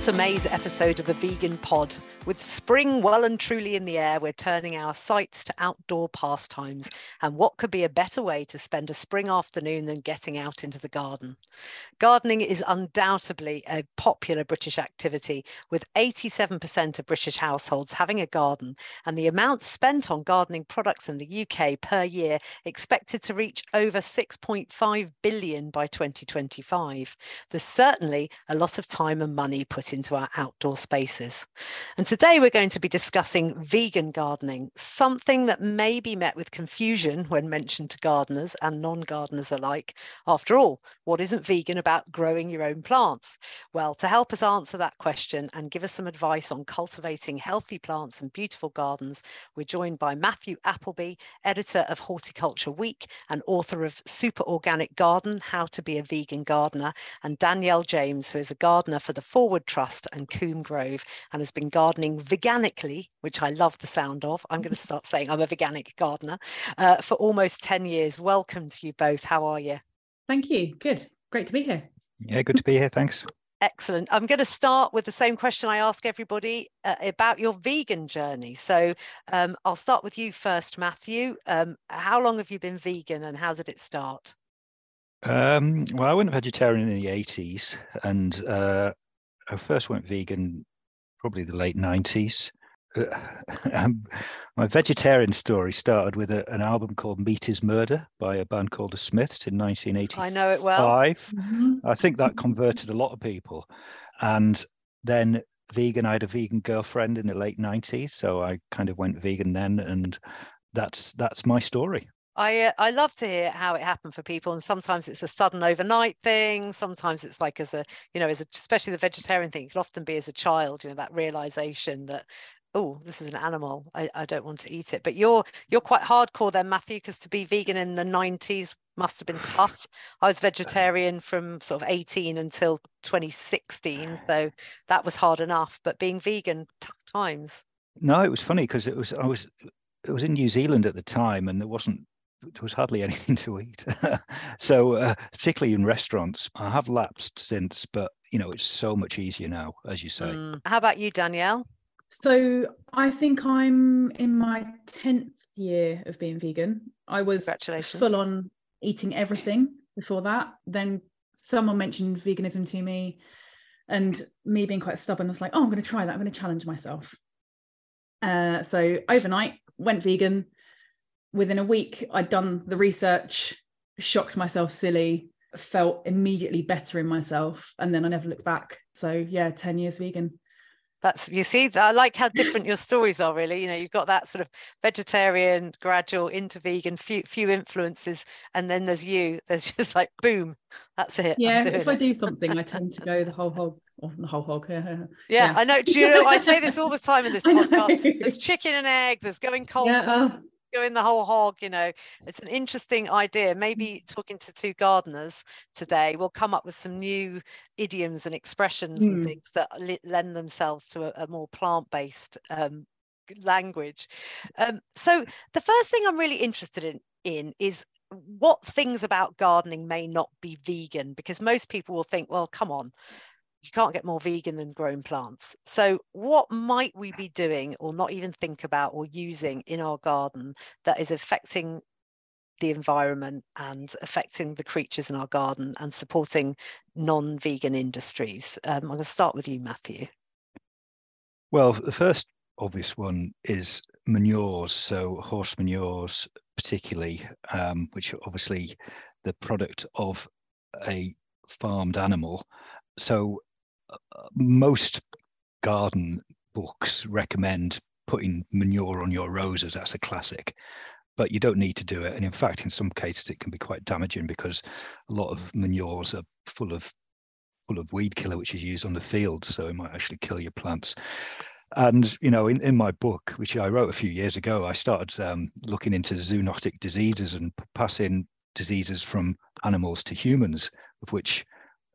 Welcome to May's episode of the Vegan Pod. With spring well and truly in the air, we're turning our sights to outdoor pastimes. And what could be a better way to spend a spring afternoon than getting out into the garden? Gardening is undoubtedly a popular British activity, with 87% of British households having a garden, and the amount spent on gardening products in the UK per year expected to reach over 6.5 billion by 2025. There's certainly a lot of time and money put into our outdoor spaces. And today we're going to be discussing vegan gardening, something that may be met with confusion when mentioned to gardeners and non gardeners alike. After all, what isn't vegan about growing your own plants? Well, to help us answer that question and give us some advice on cultivating healthy plants and beautiful gardens, we're joined by Matthew Appleby, editor of Horticulture Week and author of Super Organic Garden How to Be a Vegan Gardener, and Danielle James, who is a gardener for the Forward Trust and Coombe Grove and has been gardening gardening veganically, which I love the sound of. I'm going to start saying I'm a veganic gardener uh, for almost 10 years. Welcome to you both. How are you? Thank you. Good. Great to be here. Yeah, good to be here. Thanks. Excellent. I'm going to start with the same question I ask everybody uh, about your vegan journey. So um, I'll start with you first, Matthew. Um, how long have you been vegan and how did it start? Um, well, I went vegetarian in the 80s and uh, I first went vegan probably the late 90s. Uh, um, my vegetarian story started with a, an album called Meat is Murder by a band called the Smiths in 1985. I know it well. Mm-hmm. I think that converted a lot of people. And then vegan, I had a vegan girlfriend in the late 90s. So I kind of went vegan then. And that's that's my story. I uh, I love to hear how it happened for people, and sometimes it's a sudden overnight thing. Sometimes it's like as a you know as a, especially the vegetarian thing. It can often be as a child, you know, that realization that oh this is an animal I, I don't want to eat it but you're you're quite hardcore then matthew because to be vegan in the 90s must have been tough i was vegetarian from sort of 18 until 2016 so that was hard enough but being vegan tough times no it was funny because it was i was it was in new zealand at the time and there wasn't there was hardly anything to eat. so, uh, particularly in restaurants, I have lapsed since, but you know, it's so much easier now, as you say. Mm. How about you, Danielle? So, I think I'm in my 10th year of being vegan. I was full on eating everything before that. Then someone mentioned veganism to me, and me being quite stubborn, I was like, oh, I'm going to try that. I'm going to challenge myself. Uh, so, overnight, went vegan within a week, I'd done the research, shocked myself silly, felt immediately better in myself, and then I never looked back. So yeah, 10 years vegan. That's you see, I like how different your stories are really. You know, you've got that sort of vegetarian, gradual into vegan, few few influences, and then there's you. There's just like boom, that's it. Yeah, if I do something, I tend to go the whole hog. The whole hog. yeah, yeah, I know. Do you know? I say this all the time in this podcast. There's chicken and egg. There's going cold. Yeah, uh, going the whole hog you know it's an interesting idea maybe mm. talking to two gardeners today we'll come up with some new idioms and expressions mm. and things that lend themselves to a, a more plant-based um, language um, so the first thing i'm really interested in in is what things about gardening may not be vegan because most people will think well come on you can't get more vegan than grown plants. So, what might we be doing or not even think about or using in our garden that is affecting the environment and affecting the creatures in our garden and supporting non vegan industries? Um, I'm going to start with you, Matthew. Well, the first obvious one is manures. So, horse manures, particularly, um, which are obviously the product of a farmed animal. So most garden books recommend putting manure on your roses. That's a classic, but you don't need to do it. And in fact, in some cases, it can be quite damaging because a lot of manures are full of full of weed killer, which is used on the field, so it might actually kill your plants. And you know, in, in my book, which I wrote a few years ago, I started um, looking into zoonotic diseases and passing diseases from animals to humans, of which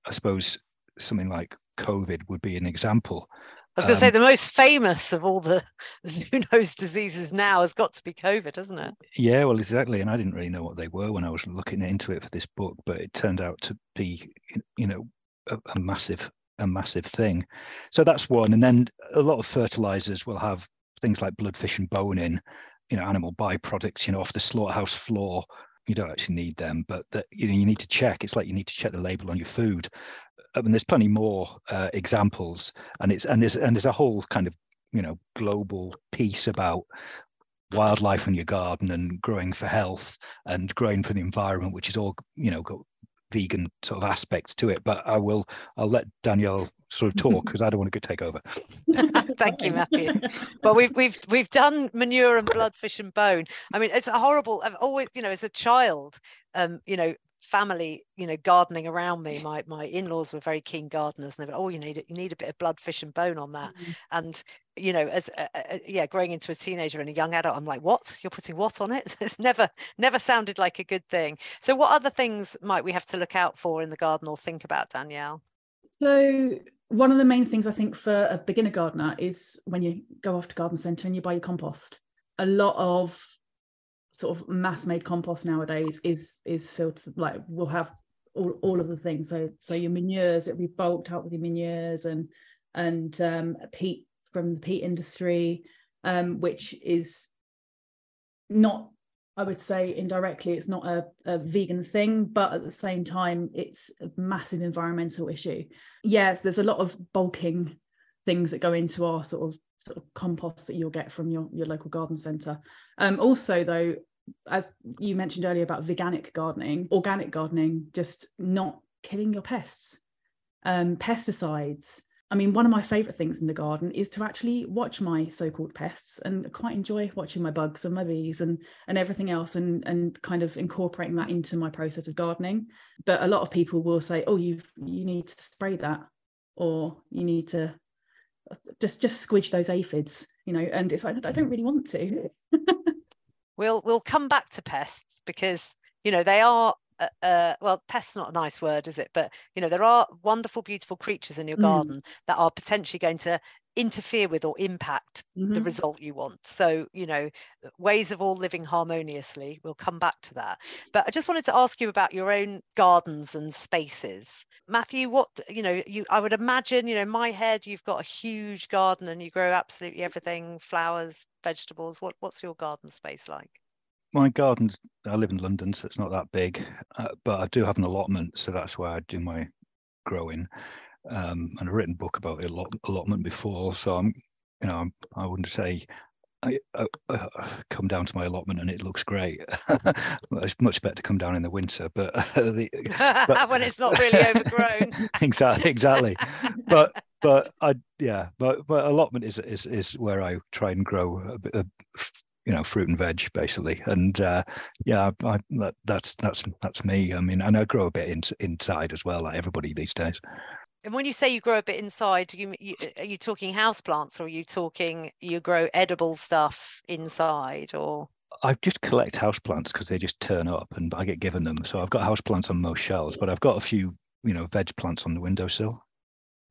I suppose something like COVID would be an example. I was going to um, say the most famous of all the zoonosis diseases now has got to be COVID, hasn't it? Yeah, well, exactly. And I didn't really know what they were when I was looking into it for this book, but it turned out to be, you know, a, a massive a massive thing. So that's one. And then a lot of fertilizers will have things like bloodfish and bone in, you know, animal byproducts, you know, off the slaughterhouse floor. You don't actually need them, but that you know you need to check. It's like you need to check the label on your food. I mean, there's plenty more uh, examples, and it's and there's and there's a whole kind of you know global piece about wildlife in your garden and growing for health and growing for the environment, which is all you know got vegan sort of aspects to it. But I will I'll let Danielle sort of talk because I don't want to take over. Thank you, Matthew. well, we've we've we've done manure and bloodfish and bone. I mean, it's a horrible. I've always, you know, as a child, um, you know, family, you know, gardening around me. My my in-laws were very keen gardeners, and they were, oh, you need it, you need a bit of blood, fish, and bone on that. Mm-hmm. And you know, as uh, uh, yeah, growing into a teenager and a young adult, I'm like, what? You're putting what on it? it's never never sounded like a good thing. So, what other things might we have to look out for in the garden or think about, Danielle? So, one of the main things I think for a beginner gardener is when you go off to garden centre and you buy your compost. A lot of sort of mass made compost nowadays is is filled like we'll have all, all of the things so so your manures it'll be bulked out with your manures and and um, peat from the peat industry um, which is not I would say indirectly it's not a, a, vegan thing, but at the same time, it's a massive environmental issue. Yes, there's a lot of bulking things that go into our sort of sort of compost that you'll get from your, your local garden centre. Um, also, though, as you mentioned earlier about veganic gardening, organic gardening, just not killing your pests. Um, pesticides. I mean, one of my favourite things in the garden is to actually watch my so-called pests and quite enjoy watching my bugs and my bees and and everything else and and kind of incorporating that into my process of gardening. But a lot of people will say, "Oh, you you need to spray that," or "You need to just just squidge those aphids you know and it's like i don't really want to we'll we'll come back to pests because you know they are uh, uh, well pests not a nice word is it but you know there are wonderful beautiful creatures in your mm. garden that are potentially going to interfere with or impact mm-hmm. the result you want. So you know ways of all living harmoniously we'll come back to that. But i just wanted to ask you about your own gardens and spaces. Matthew what you know you i would imagine you know in my head you've got a huge garden and you grow absolutely everything flowers vegetables. What what's your garden space like? My garden i live in london so it's not that big uh, but i do have an allotment so that's where i do my growing um, and I've written a book about allot- allotment before. So I'm, you know, I'm, I wouldn't say I, I, I, come down to my allotment and it looks great. it's much better to come down in the winter, but, the, but when it's not really overgrown. exactly, exactly. but but I yeah, but but allotment is is is where I try and grow a bit of you know fruit and veg basically and uh, yeah I, that, that's that's that's me i mean and i grow a bit in, inside as well like everybody these days and when you say you grow a bit inside, you, you are you talking house plants or are you talking you grow edible stuff inside or? I just collect house plants because they just turn up and I get given them. So I've got house plants on most shelves, but I've got a few, you know, veg plants on the windowsill.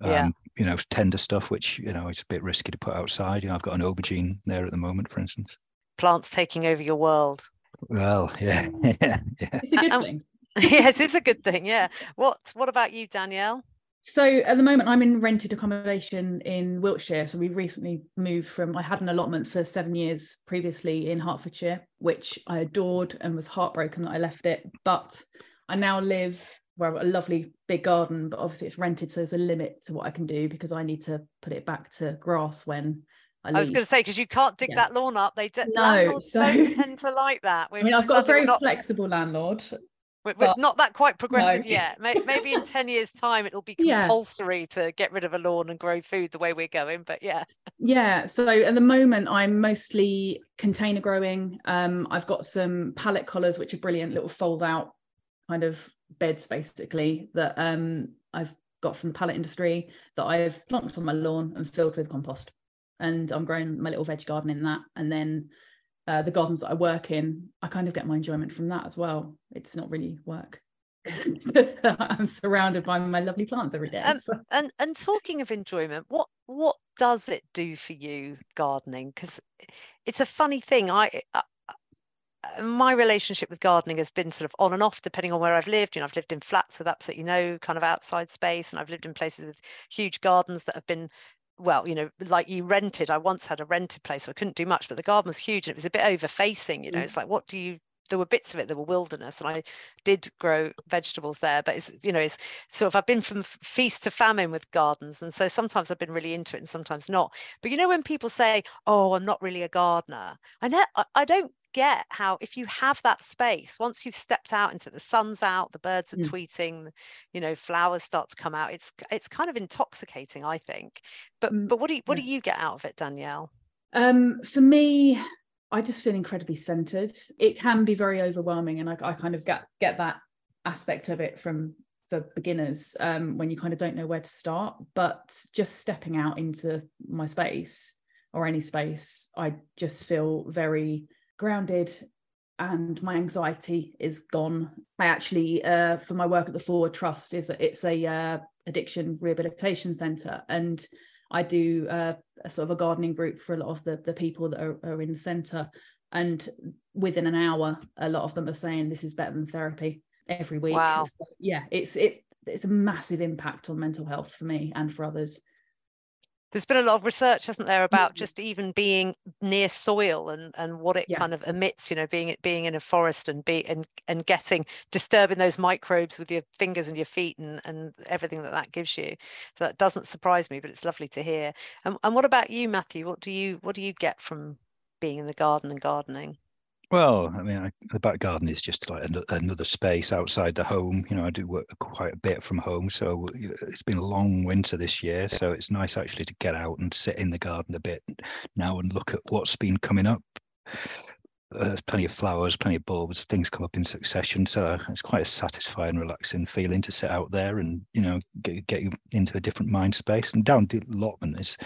Um, yeah. You know, tender stuff, which you know it's a bit risky to put outside. You know, I've got an aubergine there at the moment, for instance. Plants taking over your world. Well, yeah, yeah, yeah. It's a good thing. yes, it's a good thing. Yeah. What What about you, Danielle? So at the moment, I'm in rented accommodation in Wiltshire. So we recently moved from, I had an allotment for seven years previously in Hertfordshire, which I adored and was heartbroken that I left it. But I now live got a lovely big garden, but obviously it's rented. So there's a limit to what I can do because I need to put it back to grass when I, I was going to say because you can't dig yeah. that lawn up. They do, no, so don't tend to like that. I mean, I've got a very not... flexible landlord, we're, we're not that quite progressive no. yet. Maybe in 10 years' time, it'll be compulsory yeah. to get rid of a lawn and grow food the way we're going. But yes. Yeah. So at the moment, I'm mostly container growing. Um, I've got some pallet collars, which are brilliant little fold out kind of beds, basically, that um, I've got from the pallet industry that I've planted on my lawn and filled with compost. And I'm growing my little veg garden in that. And then uh, the gardens that I work in, I kind of get my enjoyment from that as well. It's not really work. I'm surrounded by my lovely plants every day. Um, so. And and talking of enjoyment, what what does it do for you gardening? Because it's a funny thing. I, I uh, my relationship with gardening has been sort of on and off depending on where I've lived. You know, I've lived in flats with absolutely no kind of outside space, and I've lived in places with huge gardens that have been well, you know, like you rented. I once had a rented place, so I couldn't do much, but the garden was huge and it was a bit over facing, you know. Mm. It's like, what do you there were bits of it that were wilderness and I did grow vegetables there but it's you know it's sort of I've been from feast to famine with gardens and so sometimes I've been really into it and sometimes not but you know when people say oh I'm not really a gardener I know I don't get how if you have that space once you've stepped out into the sun's out the birds are mm. tweeting you know flowers start to come out it's it's kind of intoxicating I think but mm. but what do you what yeah. do you get out of it Danielle um for me I just feel incredibly centered. It can be very overwhelming, and I, I kind of get get that aspect of it from for beginners um, when you kind of don't know where to start. But just stepping out into my space or any space, I just feel very grounded and my anxiety is gone. I actually, uh, for my work at the Forward Trust, is that it's a uh, addiction rehabilitation centre, and I do uh, a sort of a gardening group for a lot of the, the people that are, are in the centre. And within an hour, a lot of them are saying this is better than therapy every week. Wow. So, yeah, it's it's it's a massive impact on mental health for me and for others there's been a lot of research hasn't there about mm-hmm. just even being near soil and and what it yeah. kind of emits you know being being in a forest and be and and getting disturbing those microbes with your fingers and your feet and and everything that that gives you so that doesn't surprise me but it's lovely to hear and, and what about you matthew what do you what do you get from being in the garden and gardening well, I mean, I, the back garden is just like another space outside the home. You know, I do work quite a bit from home, so it's been a long winter this year. So it's nice actually to get out and sit in the garden a bit now and look at what's been coming up there's plenty of flowers, plenty of bulbs, things come up in succession. So it's quite a satisfying, relaxing feeling to sit out there and you know get, get you into a different mind space. And down the allotment is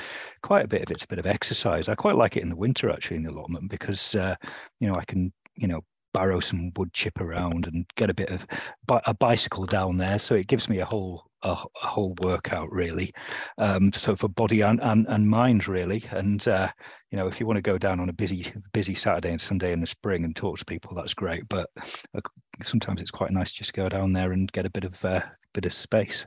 quite a bit of it's a bit of exercise. I quite like it in the winter actually in the allotment because uh, you know I can you know barrow some wood chip around and get a bit of a bicycle down there. So it gives me a whole a, a whole workout really. Um, so for body and, and and mind really. And uh, you know, if you want to go down on a busy busy Saturday and Sunday in the spring and talk to people, that's great. But uh, sometimes it's quite nice just go down there and get a bit of uh, bit of space.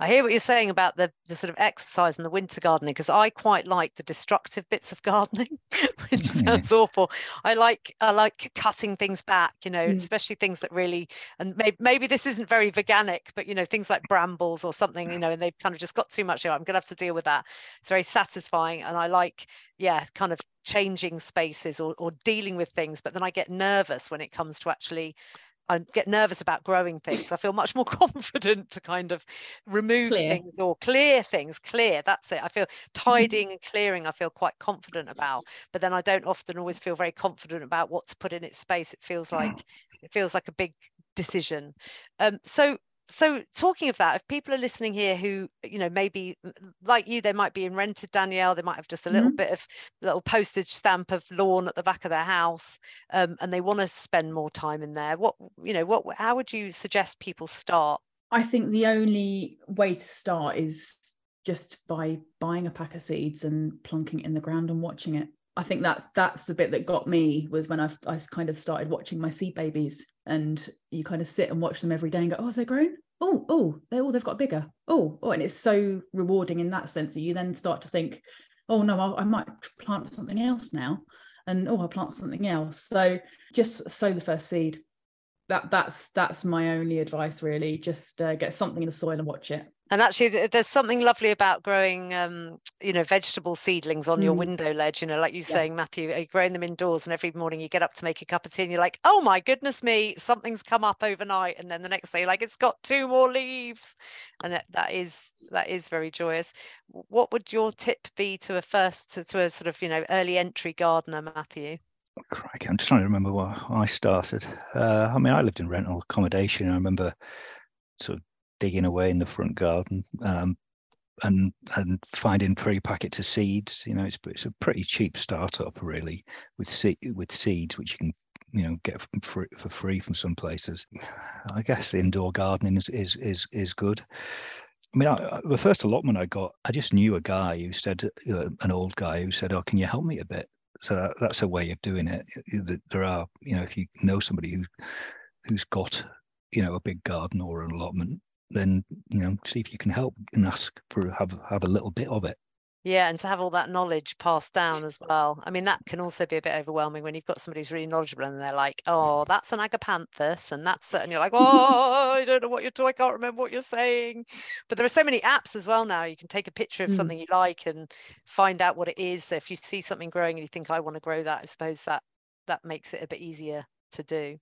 I hear what you're saying about the, the sort of exercise and the winter gardening because I quite like the destructive bits of gardening, which sounds awful. I like I like cutting things back, you know, mm. especially things that really and maybe maybe this isn't very veganic, but you know, things like brambles or something, you know, and they've kind of just got too much. You know, I'm gonna have to deal with that. It's very satisfying, and I like yeah, kind of changing spaces or, or dealing with things, but then I get nervous when it comes to actually I get nervous about growing things. I feel much more confident to kind of remove clear. things or clear things. Clear, that's it. I feel mm-hmm. tidying and clearing. I feel quite confident about, but then I don't often always feel very confident about what to put in its space. It feels like it feels like a big decision. Um, so so talking of that if people are listening here who you know maybe like you they might be in rented danielle they might have just a little mm-hmm. bit of little postage stamp of lawn at the back of their house um, and they want to spend more time in there what you know what how would you suggest people start i think the only way to start is just by buying a pack of seeds and plunking it in the ground and watching it I think that's that's the bit that got me was when I I kind of started watching my seed babies, and you kind of sit and watch them every day and go, oh, they're grown? Oh, oh, they oh they've got bigger. Oh, oh, and it's so rewarding in that sense that you then start to think, oh no, I, I might plant something else now, and oh, I'll plant something else. So just sow the first seed. That that's that's my only advice really. Just uh, get something in the soil and watch it and actually there's something lovely about growing um, you know vegetable seedlings on mm. your window ledge you know like you yeah. saying matthew you're growing them indoors and every morning you get up to make a cup of tea and you're like oh my goodness me something's come up overnight and then the next day like it's got two more leaves and that, that is that is very joyous what would your tip be to a first to, to a sort of you know early entry gardener matthew Crikey, I'm just trying to remember where I started. Uh, I mean, I lived in rental accommodation. I remember sort of digging away in the front garden um, and and finding free packets of seeds. You know, it's it's a pretty cheap startup really with seed with seeds which you can you know get for for free from some places. I guess indoor gardening is is is is good. I mean, I, the first allotment I got, I just knew a guy who said, uh, an old guy who said, "Oh, can you help me a bit?" so that, that's a way of doing it. There are, you know, if you know somebody who who's got, you know, a big garden or an allotment, then you know, see if you can help and ask for have have a little bit of it. Yeah, and to have all that knowledge passed down as well. I mean, that can also be a bit overwhelming when you've got somebody who's really knowledgeable and they're like, "Oh, that's an agapanthus," and that's it, and you're like, "Oh, I don't know what you're doing. I can't remember what you're saying." But there are so many apps as well now. You can take a picture of mm. something you like and find out what it is. So if you see something growing and you think, "I want to grow that," I suppose that that makes it a bit easier to do.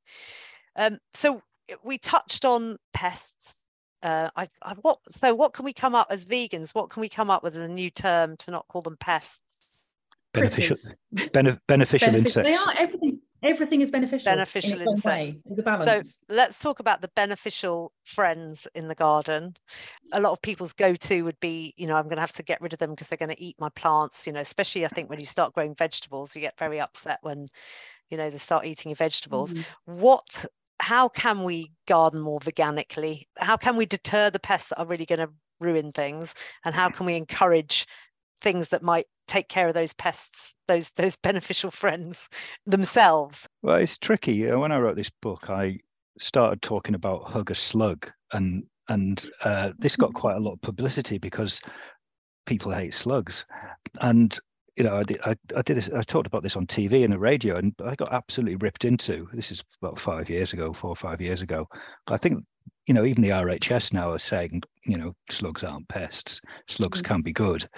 Um, so we touched on pests uh, I, I, what so what can we come up as vegans? What can we come up with as a new term to not call them pests? Beneficial bene, beneficial insects they are everything everything is beneficial beneficial in insects way. there's a balance. So let's talk about the beneficial friends in the garden. A lot of people's go-to would be you know i'm going to have to get rid of them because they're going to eat my plants you know especially i think when you start growing vegetables you get very upset when you know they start eating your vegetables. Mm. what how can we garden more veganically? How can we deter the pests that are really going to ruin things? And how can we encourage things that might take care of those pests, those those beneficial friends themselves? Well, it's tricky. Uh, when I wrote this book, I started talking about hug a slug, and and uh, this got quite a lot of publicity because people hate slugs, and you know, I did, I, I did, a, I talked about this on TV and the radio, and I got absolutely ripped into. This is about five years ago, four or five years ago. I think, you know, even the RHS now are saying, you know, slugs aren't pests. Slugs mm-hmm. can be good.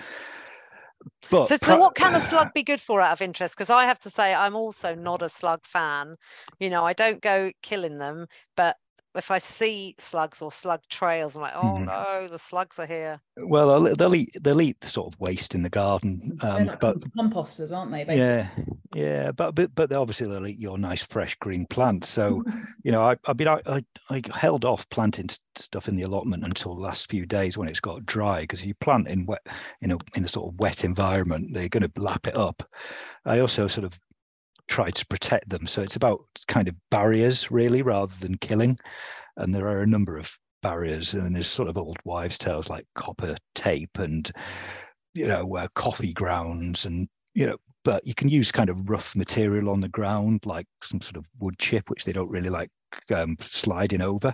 But so, so what can a slug be good for out of interest? Because I have to say, I'm also not a slug fan. You know, I don't go killing them, but if I see slugs or slug trails, I'm like, oh mm-hmm. no, the slugs are here. Well, they'll, they'll eat they'll eat the sort of waste in the garden, um, like but composters, aren't they? Basically? Yeah, yeah, but but but obviously they'll eat your nice fresh green plants. So, you know, I I mean, I, I, I held off planting stuff in the allotment until the last few days when it's got dry because if you plant in wet in a in a sort of wet environment, they're going to lap it up. I also sort of try to protect them. So it's about kind of barriers, really, rather than killing. And there are a number of barriers, and there's sort of old wives' tales like copper tape and you know uh, coffee grounds, and you know. But you can use kind of rough material on the ground, like some sort of wood chip, which they don't really like um, sliding over.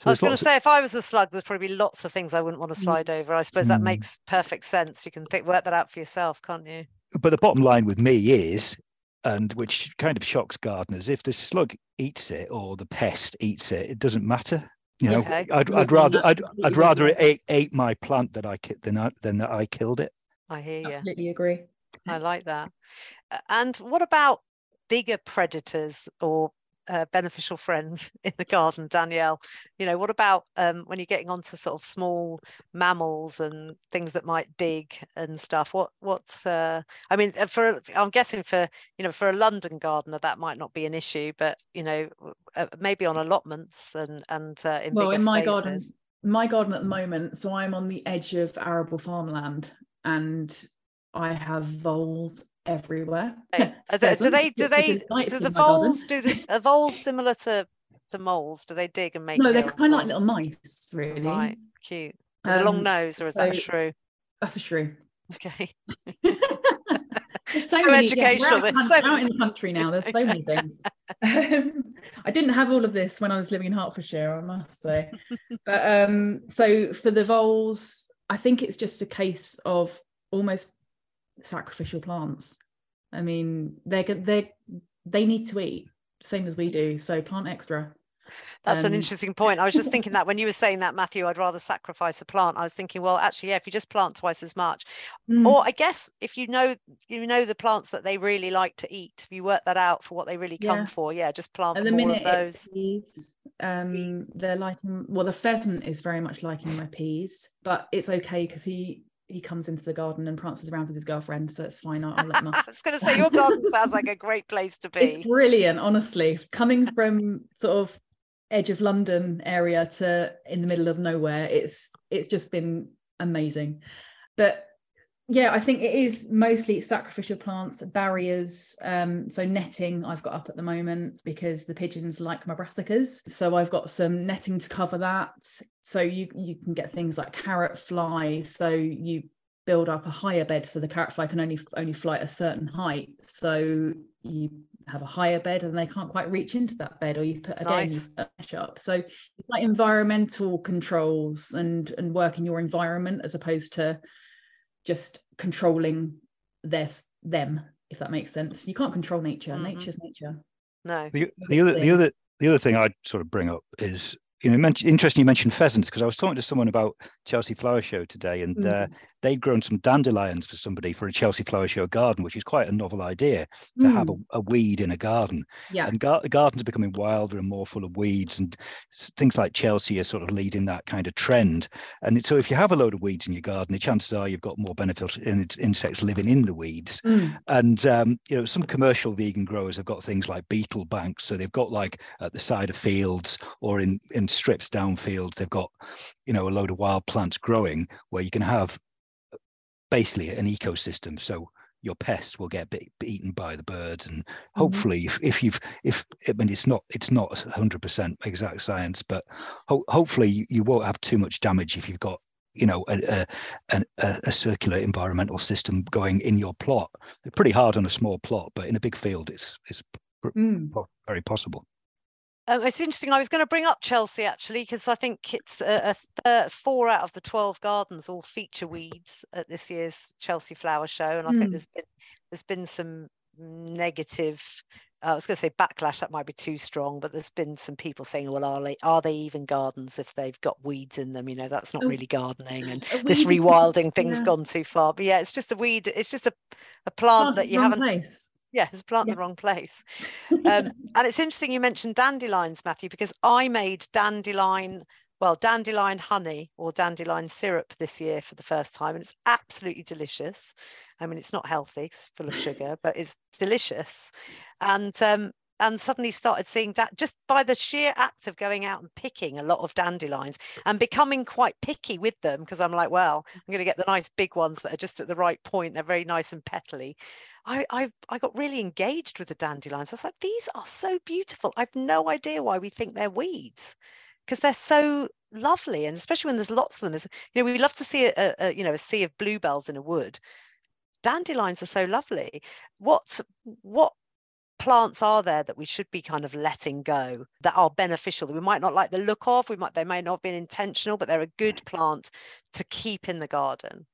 So I was going to say, of... if I was a slug, there's probably lots of things I wouldn't want to mm. slide over. I suppose that mm. makes perfect sense. You can think, work that out for yourself, can't you? But the bottom line with me is and which kind of shocks gardeners. If the slug eats it or the pest eats it, it doesn't matter. You know, okay. I'd, I'd rather I'd, I'd rather it ate, ate my plant that I than I, than that I killed it. I hear you. Absolutely agree. I like that. And what about bigger predators or uh, beneficial friends in the garden, Danielle. You know, what about um, when you're getting onto sort of small mammals and things that might dig and stuff? What what's uh, I mean, uh, for I'm guessing for you know for a London gardener that might not be an issue, but you know uh, maybe on allotments and and uh, in well in my spaces. garden my garden at the moment so i'm on the edge of arable farmland and i have voles everywhere. do they do they do the voles do the are voles similar to to moles? Do they dig and make? No, they're kind of like little mice, really. Right, cute. Um, a long nose, or is so, that a shrew? That's a shrew. Okay. so, so many, educational. Yeah, out, so... out in the country now. There's so many things. Um, I didn't have all of this when I was living in Hertfordshire, I must say. but um, so for the voles, I think it's just a case of almost sacrificial plants. I mean, they're they they need to eat same as we do. So plant extra. That's um, an interesting point. I was just thinking that when you were saying that, Matthew, I'd rather sacrifice a plant. I was thinking, well, actually, yeah, if you just plant twice as much, mm. or I guess if you know you know the plants that they really like to eat, if you work that out for what they really come yeah. for, yeah, just plant At the more minute, of those. Peas. Um, peas. they're liking well, the pheasant is very much liking my peas, but it's okay because he he comes into the garden and prances around with his girlfriend, so it's fine. I'll, I'll let him. I was going to say your garden sounds like a great place to be. It's brilliant, honestly. Coming from sort of edge of London area to in the middle of nowhere, it's it's just been amazing. But yeah, I think it is mostly sacrificial plants, barriers. Um, so netting I've got up at the moment because the pigeons like my brassicas. So I've got some netting to cover that. So you you can get things like carrot fly. So you build up a higher bed so the carrot fly can only only fly at a certain height so you have a higher bed and they can't quite reach into that bed or you put again nice. up so it's like environmental controls and and work in your environment as opposed to just controlling this them if that makes sense. You can't control nature. Mm-hmm. nature's nature. No. The, the other the other the other thing i'd sort of bring up is you know, interesting you mentioned pheasants because I was talking to someone about Chelsea Flower Show today, and mm. uh, they'd grown some dandelions for somebody for a Chelsea Flower Show garden, which is quite a novel idea to mm. have a, a, weed in a garden. Yeah. And gar- gardens are becoming wilder and more full of weeds, and things like Chelsea are sort of leading that kind of trend. And so, if you have a load of weeds in your garden, the chances are you've got more beneficial in- insects living in the weeds. Mm. And um, you know, some commercial vegan growers have got things like beetle banks, so they've got like at the side of fields or in in strips downfield, they've got you know a load of wild plants growing where you can have basically an ecosystem. So your pests will get eaten by the birds, and mm-hmm. hopefully, if, if you've if I mean it's not it's not 100% exact science, but ho- hopefully you, you won't have too much damage if you've got you know a, a, a, a, circular environmental system going in your plot They're pretty hard on a small plot but in a big field it's it's mm. very possible um, it's interesting. I was going to bring up Chelsea actually because I think it's a, a th- four out of the twelve gardens all feature weeds at this year's Chelsea Flower Show, and I mm. think hmm. there's been there's been some negative. Uh, I was going to say backlash. That might be too strong, but there's been some people saying, "Well, are they are they even gardens if they've got weeds in them? You know, that's not oh, really gardening, and this rewilding thing's yeah. gone too far." But yeah, it's just a weed. It's just a a plant, plant that you haven't. Place yeah, it's plant yeah. the wrong place. Um, and it's interesting you mentioned dandelions, Matthew, because I made dandelion, well, dandelion honey or dandelion syrup this year for the first time, and it's absolutely delicious. I mean, it's not healthy; it's full of sugar, but it's delicious. And um, and suddenly started seeing that just by the sheer act of going out and picking a lot of dandelions and becoming quite picky with them because I'm like, well, I'm going to get the nice big ones that are just at the right point. They're very nice and petally. I, I I got really engaged with the dandelions. I was like, these are so beautiful. I've no idea why we think they're weeds because they're so lovely, and especially when there's lots of them. There's, you know, we love to see a, a you know a sea of bluebells in a wood. Dandelions are so lovely. What what plants are there that we should be kind of letting go that are beneficial that we might not like the look of we might they may not have been intentional but they're a good plant to keep in the garden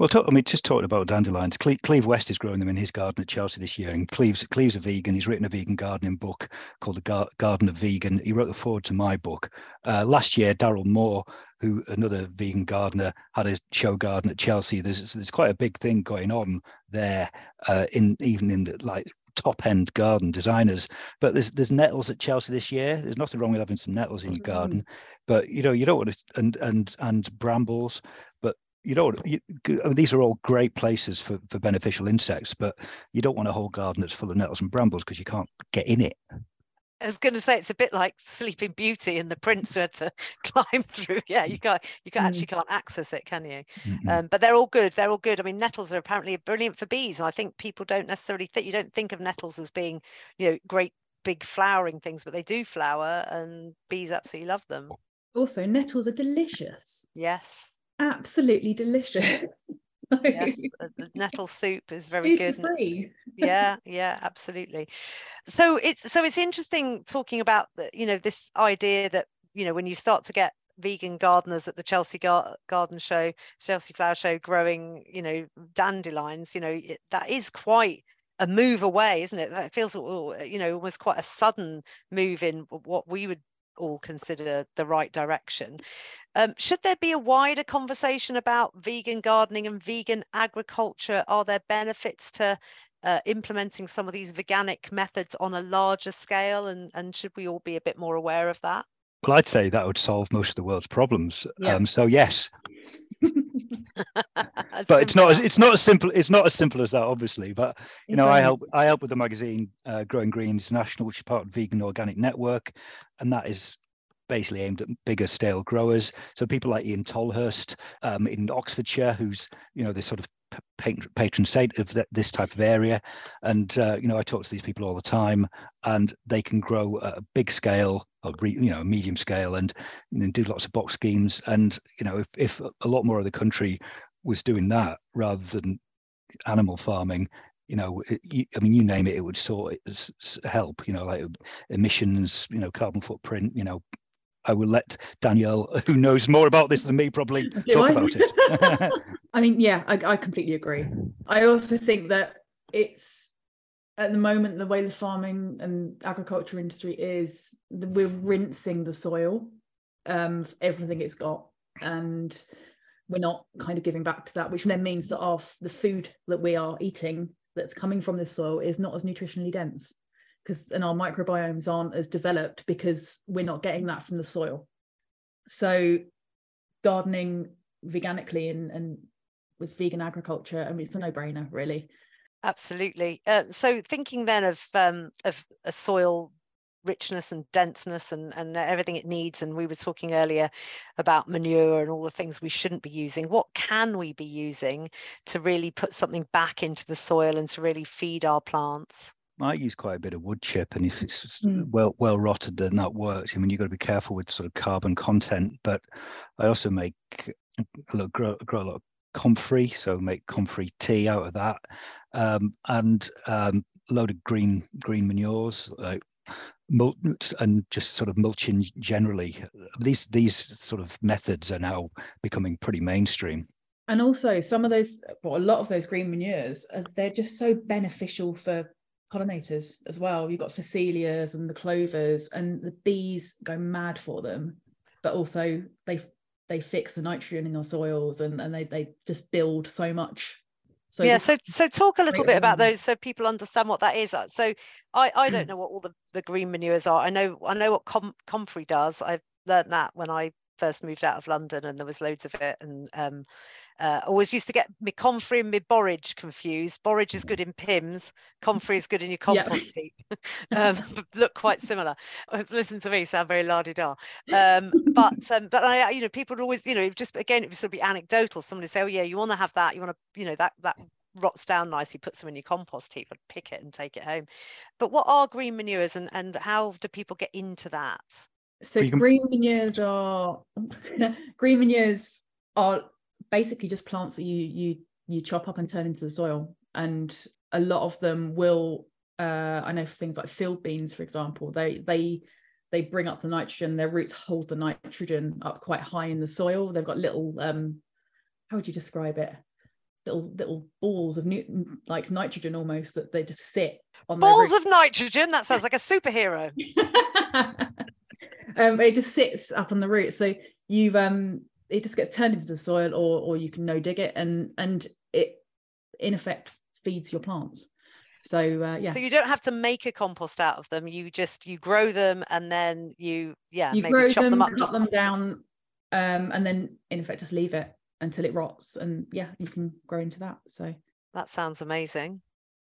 well, talk, I mean, just talking about dandelions, Cle- Cleve West is growing them in his garden at Chelsea this year, and Cleve's Cleve's a vegan. He's written a vegan gardening book called The Gar- Garden of Vegan. He wrote the foreword to my book. Uh, last year, Daryl Moore, who another vegan gardener, had a show garden at Chelsea. There's there's quite a big thing going on there, uh, in even in the like top end garden designers. But there's there's nettles at Chelsea this year. There's nothing wrong with having some nettles in your garden, but you know you don't want to and and and brambles. But you don't you, I mean, these are all great places for, for beneficial insects but you don't want a whole garden that's full of nettles and brambles because you can't get in it I was going to say it's a bit like Sleeping Beauty and the prince who had to climb through. Yeah, you can't, you can, mm. actually can't access it, can you? Mm-hmm. Um, but they're all good. They're all good. I mean, nettles are apparently brilliant for bees, and I think people don't necessarily think you don't think of nettles as being, you know, great big flowering things, but they do flower, and bees absolutely love them. Also, nettles are delicious. Yes, absolutely delicious. yes, uh, nettle soup is very good. Free. yeah, yeah, absolutely. So it's so it's interesting talking about the, you know this idea that you know when you start to get vegan gardeners at the Chelsea Gar- Garden Show, Chelsea Flower Show, growing you know dandelions. You know it, that is quite a move away, isn't it? That feels oh, oh, you know almost quite a sudden move in what we would all consider the right direction. Um, should there be a wider conversation about vegan gardening and vegan agriculture? Are there benefits to uh, implementing some of these veganic methods on a larger scale? And, and should we all be a bit more aware of that? Well, I'd say that would solve most of the world's problems. Yeah. Um, so yes, but it's not as it's not as simple it's not as simple as that obviously but you know i help i help with the magazine uh, growing green international which is part of vegan organic network and that is basically aimed at bigger scale growers so people like iain tolhurst um, in oxfordshire who's you know this sort of patron saint of this type of area and uh, you know i talk to these people all the time and they can grow at a big scale or you know medium scale and, and do lots of box schemes and you know if, if a lot more of the country was doing that rather than animal farming, you know, I mean, you name it, it would sort it, help. You know, like emissions, you know, carbon footprint. You know, I will let Danielle, who knows more about this than me, probably Do talk I? about it. I mean, yeah, I, I completely agree. I also think that it's at the moment the way the farming and agriculture industry is, we're rinsing the soil um, everything it's got, and we're not kind of giving back to that, which then means that our the food that we are eating that's coming from this soil is not as nutritionally dense because and our microbiomes aren't as developed because we're not getting that from the soil so gardening veganically and, and with vegan agriculture i mean it's a no-brainer really absolutely uh, so thinking then of um, of a soil richness and denseness and, and everything it needs. And we were talking earlier about manure and all the things we shouldn't be using. What can we be using to really put something back into the soil and to really feed our plants? I use quite a bit of wood chip, and if it's mm. well well rotted, then that works. I mean, you've got to be careful with sort of carbon content. But I also make a lot, grow, grow a lot of comfrey, so make comfrey tea out of that, um, and um, load of green green manures like mulch and just sort of mulching generally. These these sort of methods are now becoming pretty mainstream. And also, some of those, well, a lot of those green manures, uh, they're just so beneficial for pollinators as well. You've got phacelias and the clovers, and the bees go mad for them. But also, they they fix the nitrogen in our soils, and and they they just build so much so yeah, so so talk a little bit about those so people understand what that is. So I I don't know what all the, the green manures are. I know I know what com- comfrey does. I learned that when I first moved out of London and there was loads of it and um uh, always used to get me comfrey and me borage confused. Borage is good in Pimm's, comfrey is good in your compost heap. um, look quite similar. Listen to me, sound very la di da. Um, but um, but I, you know, people would always, you know, just again, it would sort of be anecdotal. Somebody say, oh yeah, you want to have that, you want to, you know, that that rots down nicely, put some in your compost heap, I'd pick it and take it home. But what are green manures and and how do people get into that? So can... green manures are green manures are basically just plants that you you you chop up and turn into the soil. And a lot of them will uh, I know for things like field beans for example they they they bring up the nitrogen. Their roots hold the nitrogen up quite high in the soil. They've got little um how would you describe it? Little little balls of new, like nitrogen almost that they just sit on the balls of nitrogen? That sounds like a superhero. Um it just sits up on the root so you've um it just gets turned into the soil or or you can no dig it and and it in effect feeds your plants. So uh, yeah. So you don't have to make a compost out of them. You just you grow them and then you yeah you grow them, them up, cut them down um, and then in effect just leave it until it rots and yeah you can grow into that. So that sounds amazing.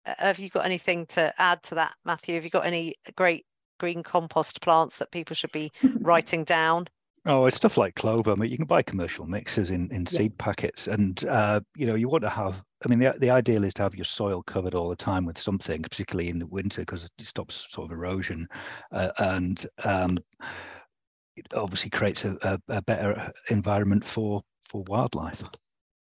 Uh, have you got anything to add to that matthew? Have you got any great green compost plants that people should be writing down Oh, it's stuff like clover. I mean, you can buy commercial mixes in, in yeah. seed packets, and uh, you know you want to have. I mean, the the ideal is to have your soil covered all the time with something, particularly in the winter, because it stops sort of erosion, uh, and um, it obviously creates a, a, a better environment for for wildlife.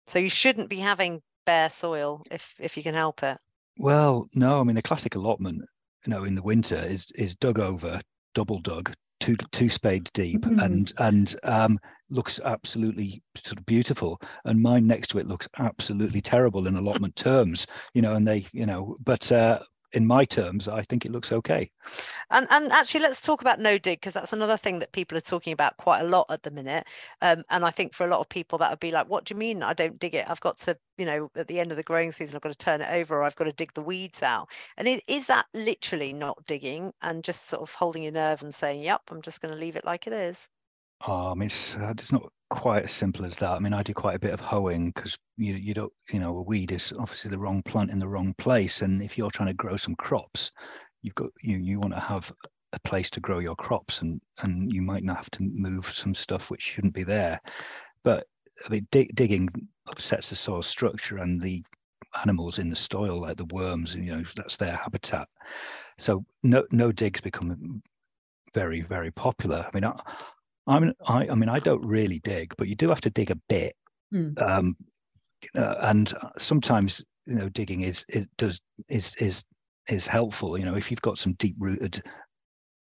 So you shouldn't be having bare soil if if you can help it. Well, no. I mean, the classic allotment, you know, in the winter is is dug over, double dug two two spades deep mm-hmm. and and um, looks absolutely sort of beautiful and mine next to it looks absolutely terrible in allotment terms you know and they you know but uh, in my terms, I think it looks okay. And and actually, let's talk about no dig because that's another thing that people are talking about quite a lot at the minute. Um, and I think for a lot of people, that would be like, "What do you mean I don't dig it? I've got to, you know, at the end of the growing season, I've got to turn it over, or I've got to dig the weeds out." And is, is that literally not digging and just sort of holding your nerve and saying, "Yep, I'm just going to leave it like it is"? Um, it's uh, it's not quite as simple as that. I mean, I do quite a bit of hoeing because you you don't you know a weed is obviously the wrong plant in the wrong place, and if you're trying to grow some crops, you've got you you want to have a place to grow your crops, and and you might not have to move some stuff which shouldn't be there. But I mean, dig, digging upsets the soil structure and the animals in the soil, like the worms, and you know that's their habitat. So no no digs become very very popular. I mean, I, I'm I, I mean I don't really dig, but you do have to dig a bit. Mm. Um, uh, and sometimes you know digging is it does is is is helpful. You know, if you've got some deep rooted,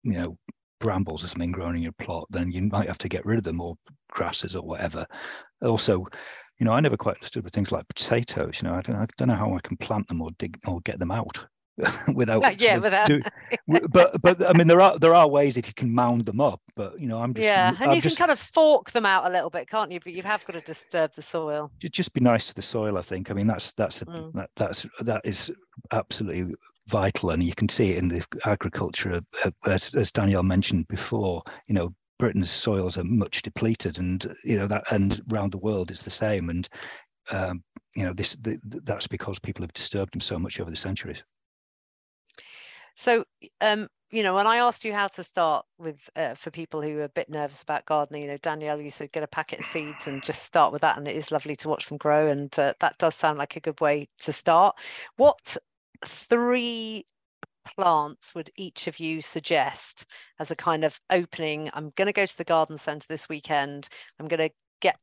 you know, brambles or something growing in your plot, then you might have to get rid of them or grasses or whatever. Also, you know, I never quite understood with things like potatoes. You know, I don't, I don't know how I can plant them or dig or get them out without yeah without do, but but i mean there are there are ways if you can mound them up but you know i'm just yeah and I'm you just, can kind of fork them out a little bit can't you? But you have got to disturb the soil. Just be nice to the soil i think. I mean that's that's a, mm. that, that's that is absolutely vital and you can see it in the agriculture uh, as, as danielle mentioned before you know britain's soils are much depleted and you know that and around the world it's the same and um, you know this the, that's because people have disturbed them so much over the centuries so, um, you know, when I asked you how to start with uh, for people who are a bit nervous about gardening, you know, Danielle, you said get a packet of seeds and just start with that, and it is lovely to watch them grow, and uh, that does sound like a good way to start. What three plants would each of you suggest as a kind of opening? I'm going to go to the garden centre this weekend. I'm going to get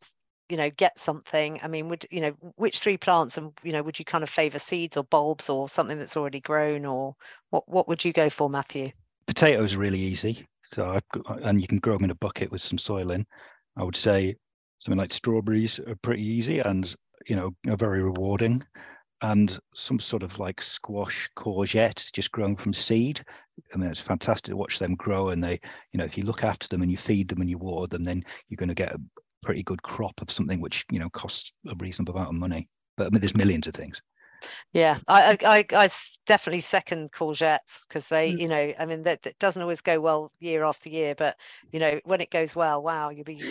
you know get something i mean would you know which three plants and you know would you kind of favor seeds or bulbs or something that's already grown or what what would you go for matthew? Potatoes are really easy so I've got, and you can grow them in a bucket with some soil in i would say something like strawberries are pretty easy and you know are very rewarding. And some sort of like squash courgette just growing from seed. I mean it's fantastic to watch them grow and they you know if you look after them and you feed them and you water them then you're going to get a, pretty good crop of something which you know costs a reasonable amount of money. But I mean, there's millions of things. Yeah, I I, I definitely second courgettes because they, mm. you know, I mean that, that, doesn't always go well year after year, but you know when it goes well, wow, you'll be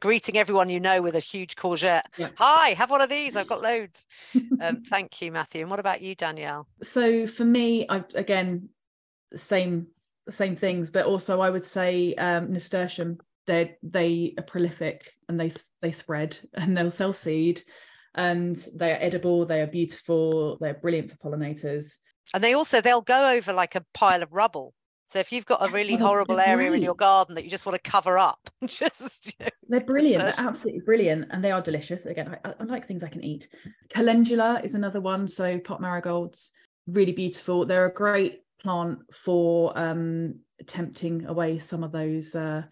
greeting everyone you know with a huge courgette. Yeah. Hi, have one of these. I've got loads. um, thank you, Matthew. And what about you, Danielle? So for me, I again, the same same things, but also I would say um, nasturtium they they are prolific and they they spread and they'll self seed and they are edible they are beautiful they're brilliant for pollinators. And they also they'll go over like a pile of rubble. So if you've got a really oh, horrible area in your garden that you just want to cover up just you know, they're brilliant they're absolutely brilliant and they are delicious. Again I, I like things i can eat. Calendula is another one so pot marigolds really beautiful. They're a great plant for um tempting away some of those uh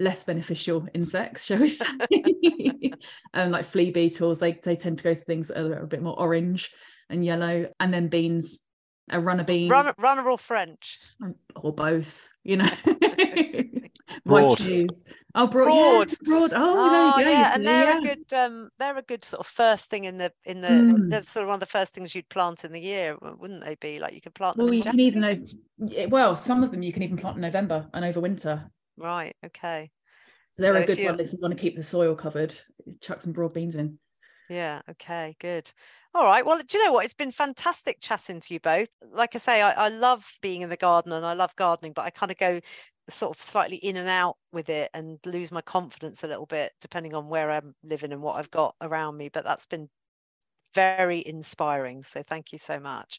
less beneficial insects, shall we say? um, like flea beetles, they, they tend to go for things that are a bit more orange and yellow. And then beans, a runner bean. Runner, runner or French? Or both, you know. Broad. Cheese. Oh, broad. Broad. Yeah, broad. Oh, oh yeah, and they're yeah. a good. Um, they're a good sort of first thing in the in the. Mm. That's sort of one of the first things you'd plant in the year, wouldn't they be? Like you could plant. Well, you can even know. Well, some of them you can even plant in November and over winter. Right. Okay. So they're so a good one if you want to keep the soil covered. Chuck some broad beans in. Yeah. Okay. Good. All right. Well, do you know what? It's been fantastic chatting to you both. Like I say, I, I love being in the garden and I love gardening, but I kind of go sort of slightly in and out with it and lose my confidence a little bit depending on where I'm living and what I've got around me. But that's been very inspiring. So thank you so much.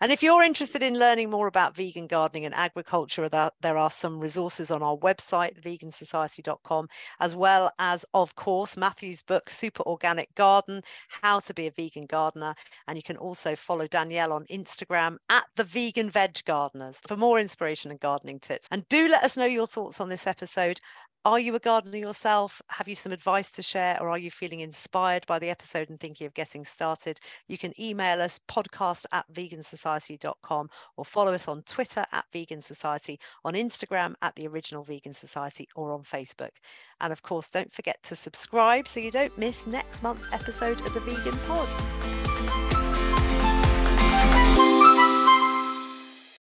And if you're interested in learning more about vegan gardening and agriculture, there are some resources on our website, vegansociety.com, as well as, of course, Matthew's book, Super Organic Garden, How to Be a Vegan Gardener. And you can also follow Danielle on Instagram at the Vegan Veg Gardeners for more inspiration and gardening tips. And do let us know your thoughts on this episode. Are you a gardener yourself? Have you some advice to share, or are you feeling inspired by the episode and thinking of getting started? You can email us podcast at vegansociety.com or follow us on Twitter at Vegan Society, on Instagram at The Original Vegan Society, or on Facebook. And of course, don't forget to subscribe so you don't miss next month's episode of the Vegan Pod.